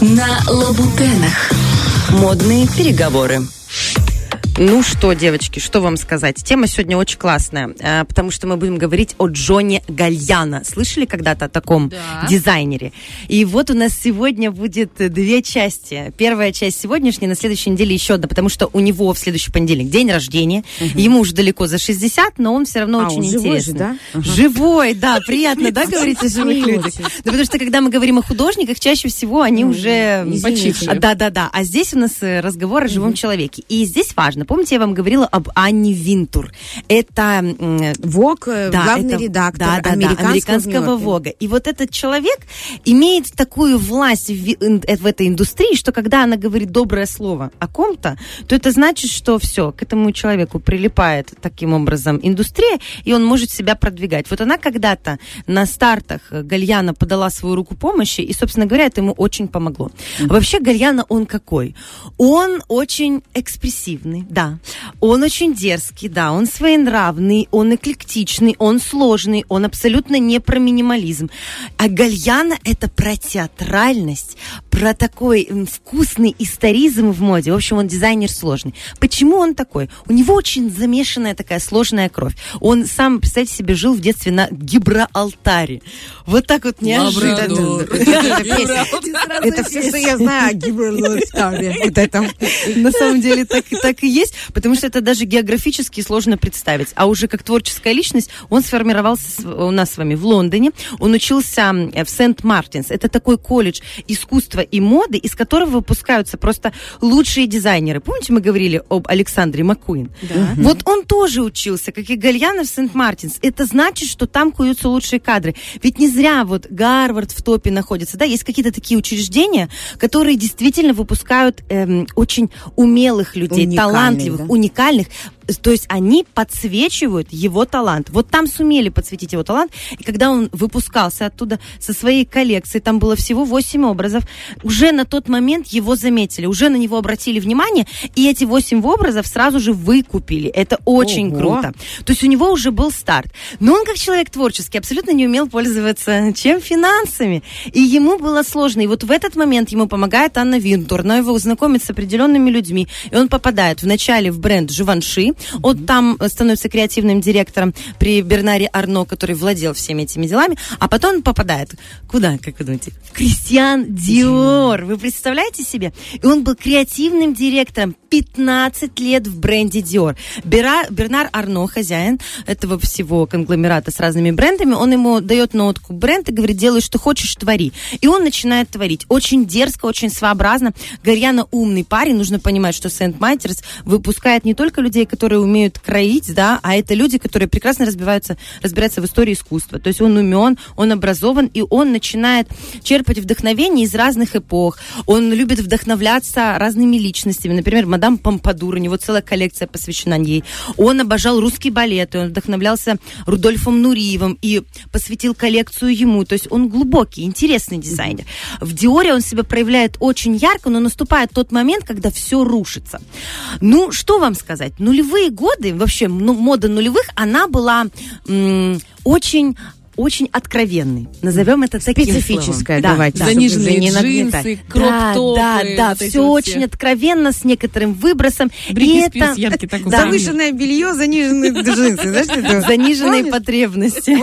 на Лабутенах. Модные переговоры. Ну что, девочки, что вам сказать? Тема сегодня очень классная, э, потому что мы будем говорить о Джоне Гальяна. Слышали когда-то о таком Да. дизайнере? И вот у нас сегодня будет две части. Первая часть сегодняшняя, на следующей неделе еще одна, потому что у него в следующий понедельник день рождения. Ему уже далеко за 60, но он все равно А, очень он живой интересный. же, да? Ага. Живой, да, приятно, да, говорить о живых людях? Да, потому что когда мы говорим о художниках, чаще всего они уже... Почившие. А, Да, да, да. А здесь у нас э, разговор о живом человеке. И здесь важно. Помните, я вам говорила об Анне Винтур. Это м, Вок, э, да, главный это- редактор да, да, да, американского, американского. Вога. И вот этот человек имеет такую власть в, э, в этой индустрии, что когда она говорит доброе слово о ком-то, то это значит, что все, к этому человеку прилипает таким образом индустрия, и он может себя продвигать. Вот она когда-то на стартах э, Гальяна подала свою руку помощи, и, собственно говоря, это ему очень помогло. Вообще Гальяна, он какой? Он очень экспрессивный, да. Он очень дерзкий, да. Он своенравный, он эклектичный, он сложный, он абсолютно не про минимализм. А Гальяна это про театральность, про такой вкусный историзм в моде. В общем, он дизайнер сложный. Почему он такой? У него очень замешанная такая сложная кровь. Он сам, представьте себе, жил в детстве на Гибралтаре. Вот так вот неожиданно. Это все, что я знаю о Гибралтаре. Вот это. На самом деле так, так и есть, потому что это даже географически сложно представить. А уже как творческая личность он сформировался у нас с вами в Лондоне. Он учился в Сент-Мартинс. Это такой колледж искусства и моды, из которого выпускаются просто лучшие дизайнеры. Помните, мы говорили об Александре Маккуин? Вот он тоже учился, как и Гальянов в Сент-Мартинс. Это значит, что там куются лучшие кадры. Ведь не зря вот Гарвард в топе находится, да, есть какие-то такие учреждения, которые действительно выпускают эм, очень умелых людей, Уникальных, талантливых, да? уникальных. То есть они подсвечивают его талант. Вот там сумели подсветить его талант. И когда он выпускался оттуда со своей коллекцией, там было всего 8 образов, уже на тот момент его заметили, уже на него обратили внимание, и эти 8 образов сразу же выкупили. Это очень Ого. круто. То есть у него уже был старт. Но он как человек творческий абсолютно не умел пользоваться чем финансами. И ему было сложно. И вот в этот момент ему помогает Анна Винтур. Она его знакомит с определенными людьми. И он попадает вначале в бренд Живанши. Он там становится креативным директором при Бернаре Арно, который владел всеми этими делами. А потом он попадает куда, как вы думаете? В Кристиан Диор. Вы представляете себе? И он был креативным директором 15 лет в бренде Dior. Бера, Бернар Арно, хозяин этого всего конгломерата с разными брендами, он ему дает нотку бренд и говорит, делай, что хочешь, твори. И он начинает творить. Очень дерзко, очень своеобразно. Гарьяна умный парень. Нужно понимать, что Сент Майтерс выпускает не только людей, которые умеют кроить, да, а это люди, которые прекрасно разбиваются, разбираются в истории искусства. То есть он умен, он образован, и он начинает черпать вдохновение из разных эпох. Он любит вдохновляться разными личностями. Например, мадам Помпадур, у него целая коллекция посвящена ей. Он обожал русский балет, и он вдохновлялся Рудольфом Нуриевым и посвятил коллекцию ему. То есть он глубокий, интересный дизайнер. В Диоре он себя проявляет очень ярко, но наступает тот момент, когда все рушится. Ну, что вам сказать? Нулевые годы, вообще ну, мода нулевых, она была м, очень очень откровенной. Назовем это таким Специфическая, словом. Да, давайте. да. Заниженные чтобы не джинсы, кроп-топы. Да, да, вот да, эти все вот очень откровенно, с некоторым выбросом. Бритни И Спирс это- такой. Да. Завышенное белье, заниженные джинсы. Заниженные потребности.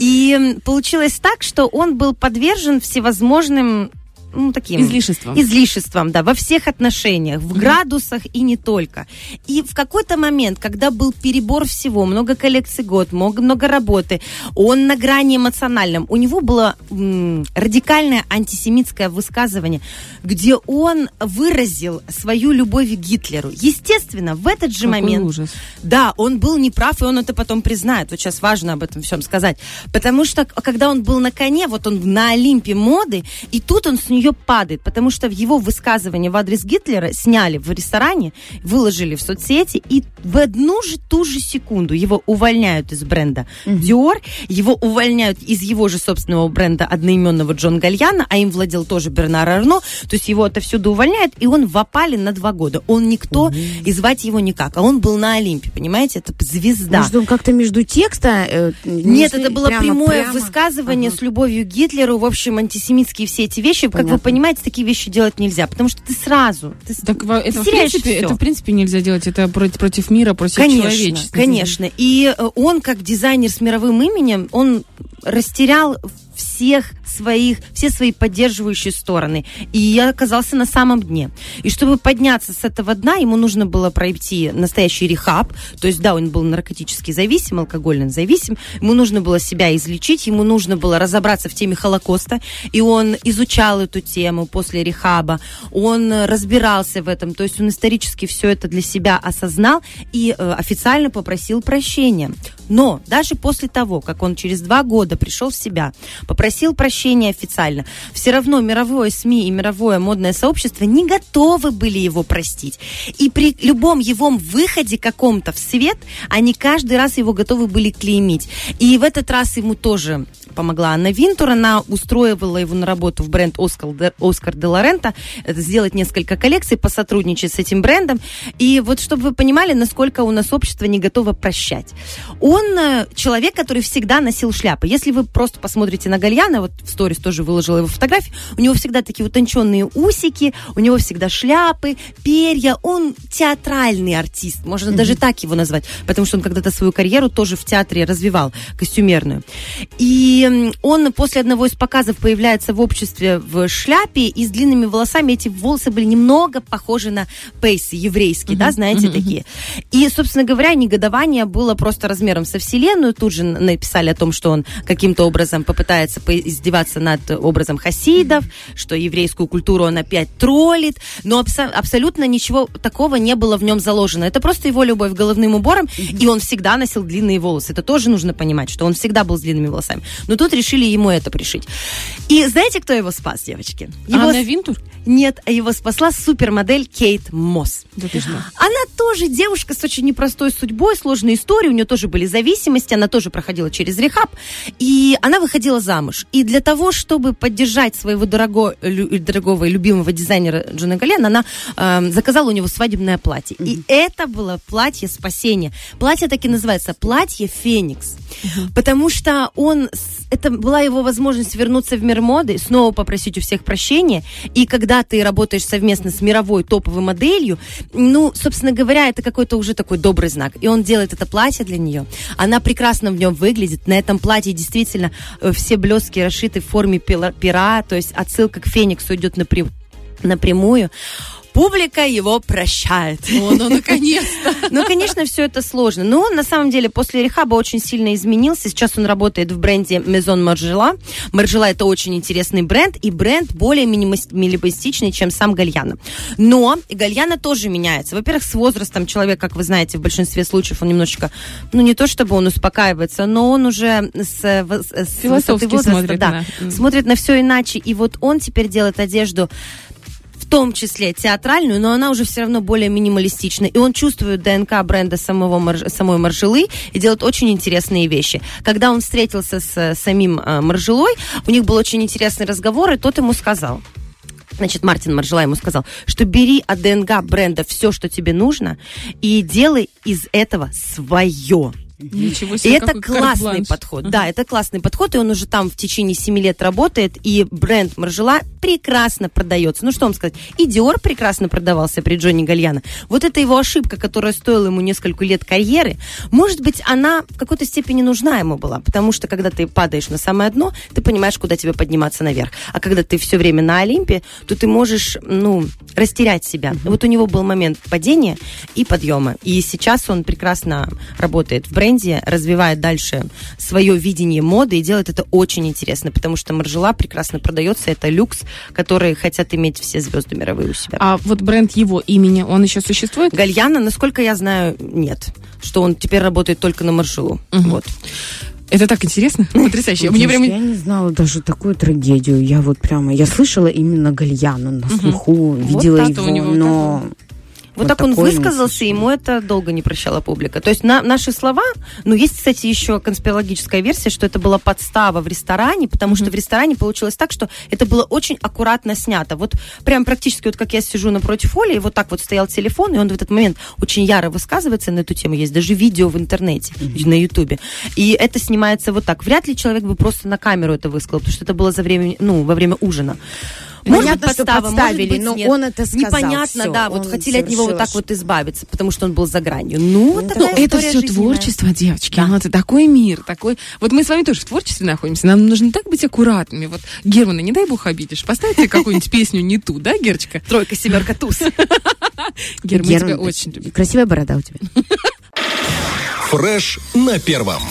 И получилось так, что он был подвержен всевозможным ну, таким Излишеством. излишествам, да, во всех отношениях, в градусах и не только. И в какой-то момент, когда был перебор всего, много коллекций год, много, много работы, он на грани эмоциональном, у него было м, радикальное антисемитское высказывание, где он выразил свою любовь к Гитлеру. Естественно, в этот же Какой момент ужас. да, он был неправ, и он это потом признает. Вот сейчас важно об этом всем сказать. Потому что, когда он был на коне, вот он на Олимпе моды, и тут он с нее падает. Потому что в его высказывание в адрес Гитлера сняли в ресторане, выложили в соцсети, и в одну же ту же секунду его увольняют из бренда Dior, его увольняют из его же собственного бренда одноименного Джон Гальяна, а им владел тоже Бернар Арно, то есть его отовсюду увольняют, и он в опале на два года. Он никто, и звать его никак, а он был на Олимпе, понимаете, это звезда. Может, он как-то между текста... э, Нет, не- это было прямо- прямое прямо? высказывание Ага. с любовью к Гитлеру, в общем, антисемитские все эти вещи, как вы понимаете, такие вещи делать нельзя, потому что ты сразу... Ты, так ты это, в принципе, это, в принципе, нельзя делать. Это против, против мира, против конечно, человечества. Конечно, И э, он, как дизайнер с мировым именем, он растерял всех своих, все свои поддерживающие стороны. И я оказался на самом дне. И чтобы подняться с этого дна, ему нужно было пройти настоящий рехаб. То есть, да, он был наркотически зависим, алкогольно зависим. Ему нужно было себя излечить, ему нужно было разобраться в теме Холокоста. И он изучал эту тему после рехаба. Он разбирался в этом. То есть он исторически все это для себя осознал и э, официально попросил прощения. Но даже после того, как он через два года пришел в себя, попросил прощения официально, все равно мировое СМИ и мировое модное сообщество не готовы были его простить. И при любом его выходе каком-то в свет, они каждый раз его готовы были клеймить. И в этот раз ему тоже помогла Анна Винтур. Она устроивала его на работу в бренд Оскар, Оскар де Лорента, сделать несколько коллекций, посотрудничать с этим брендом. И вот чтобы вы понимали, насколько у нас общество не готово прощать. Он э, человек, который всегда носил шляпы. Если вы просто посмотрите на Гальяна, вот в сторис тоже выложила его фотографии, у него всегда такие утонченные усики, у него всегда шляпы, перья. Он театральный артист, можно mm-hmm. даже так его назвать, потому что он когда-то свою карьеру тоже в театре развивал, костюмерную. И он после одного из показов появляется в обществе в шляпе и с длинными волосами. Эти волосы были немного похожи на пейсы еврейские, uh-huh, да, знаете, uh-huh, такие. И, собственно говоря, негодование было просто размером со Вселенную. Тут же написали о том, что он каким-то образом попытается издеваться над образом хасидов, что еврейскую культуру он опять троллит. Но абсо- абсолютно ничего такого не было в нем заложено. Это просто его любовь к головным уборам, uh-huh. и он всегда носил длинные волосы. Это тоже нужно понимать, что он всегда был с длинными волосами. Но тут решили ему это пришить. И знаете, кто его спас, девочки? Его Анна Винтур? Нет, а его спасла супермодель Кейт Мосс. Да ты что? Она тоже девушка с очень непростой судьбой, сложной историей, у нее тоже были зависимости, она тоже проходила через рехаб, и она выходила замуж. И для того, чтобы поддержать своего дорого, лю, дорогого и любимого дизайнера Джона Галена, она э, заказала у него свадебное платье. Mm-hmm. И это было платье спасения. Платье так и называется, платье Феникс. Mm-hmm. Потому что он, это была его возможность вернуться в мир моды, снова попросить у всех прощения, и когда ты работаешь совместно с мировой топовой моделью, ну, собственно говоря, это какой-то уже такой добрый знак. И он делает это платье для нее. Она прекрасно в нем выглядит. На этом платье действительно э, все блестки расшиты в форме пера, то есть отсылка к Фениксу идет напрямую напрямую публика его прощает. О, ну наконец-то. Ну, конечно, все это сложно. Но он, на самом деле, после рехаба очень сильно изменился. Сейчас он работает в бренде Maison Margiela. Margiela это очень интересный бренд, и бренд более минималистичный, чем сам Гальяна. Но Гальяна тоже меняется. Во-первых, с возрастом человек, как вы знаете, в большинстве случаев он немножечко, ну, не то чтобы он успокаивается, но он уже с, с высоты возраста, смотрит, да, на... смотрит на все иначе. И вот он теперь делает одежду том числе театральную, но она уже все равно более минималистичная. И он чувствует ДНК бренда самого, самой Маржелы и делает очень интересные вещи. Когда он встретился с самим э, Маржелой, у них был очень интересный разговор, и тот ему сказал, Значит, Мартин Маржела ему сказал, что бери от ДНК бренда все, что тебе нужно, и делай из этого свое. Ничего себе, и это классный подход. Uh-huh. Да, это классный подход, и он уже там в течение 7 лет работает, и бренд Маржела прекрасно продается. Ну что вам сказать, и Диор прекрасно продавался при Джонни Гальяно. Вот это его ошибка, которая стоила ему несколько лет карьеры, может быть, она в какой-то степени нужна ему была, потому что когда ты падаешь на самое дно, ты понимаешь, куда тебе подниматься наверх. А когда ты все время на Олимпе, то ты можешь, ну, растерять себя. Uh-huh. Вот у него был момент падения и подъема. И сейчас он прекрасно работает в бренде бренде, развивает дальше свое видение моды и делает это очень интересно, потому что Маржела прекрасно продается, это люкс, который хотят иметь все звезды мировые у себя. А вот бренд его имени, он еще существует? Гальяна, насколько я знаю, нет. Что он теперь работает только на Маржелу. Угу. Вот. Это так интересно, потрясающе. Мне прям... Я не знала даже такую трагедию. Я вот прямо, я слышала именно Гальяну на слуху, угу. видела вот его, но... Вот вот, вот так он высказался, и ему это долго не прощала публика. То есть на, наши слова, ну, есть, кстати, еще конспирологическая версия, что это была подстава в ресторане, потому mm-hmm. что в ресторане получилось так, что это было очень аккуратно снято. Вот прям практически вот как я сижу напротив Оли, и вот так вот стоял телефон, и он в этот момент очень яро высказывается на эту тему. Есть даже видео в интернете, mm-hmm. на Ютубе. И это снимается вот так. Вряд ли человек бы просто на камеру это высказал, потому что это было за время, ну, во время ужина. Может Понятно, быть, что подстава, подставили, может быть, но нет. он это сказал. Непонятно, всё, да, вот хотели от него вот так вот избавиться, потому что он был за гранью. Ну, Ну, такая это все жизненная. творчество, девочки. Да. Ну, это такой мир, такой. Вот мы с вами тоже в творчестве находимся. Нам нужно так быть аккуратными. Вот Германа, не дай бог обидишь. Поставьте какую-нибудь песню не ту, да, Герочка? Тройка, семерка, туз. Герман, тебя очень любим. Красивая борода у тебя. Фреш на первом.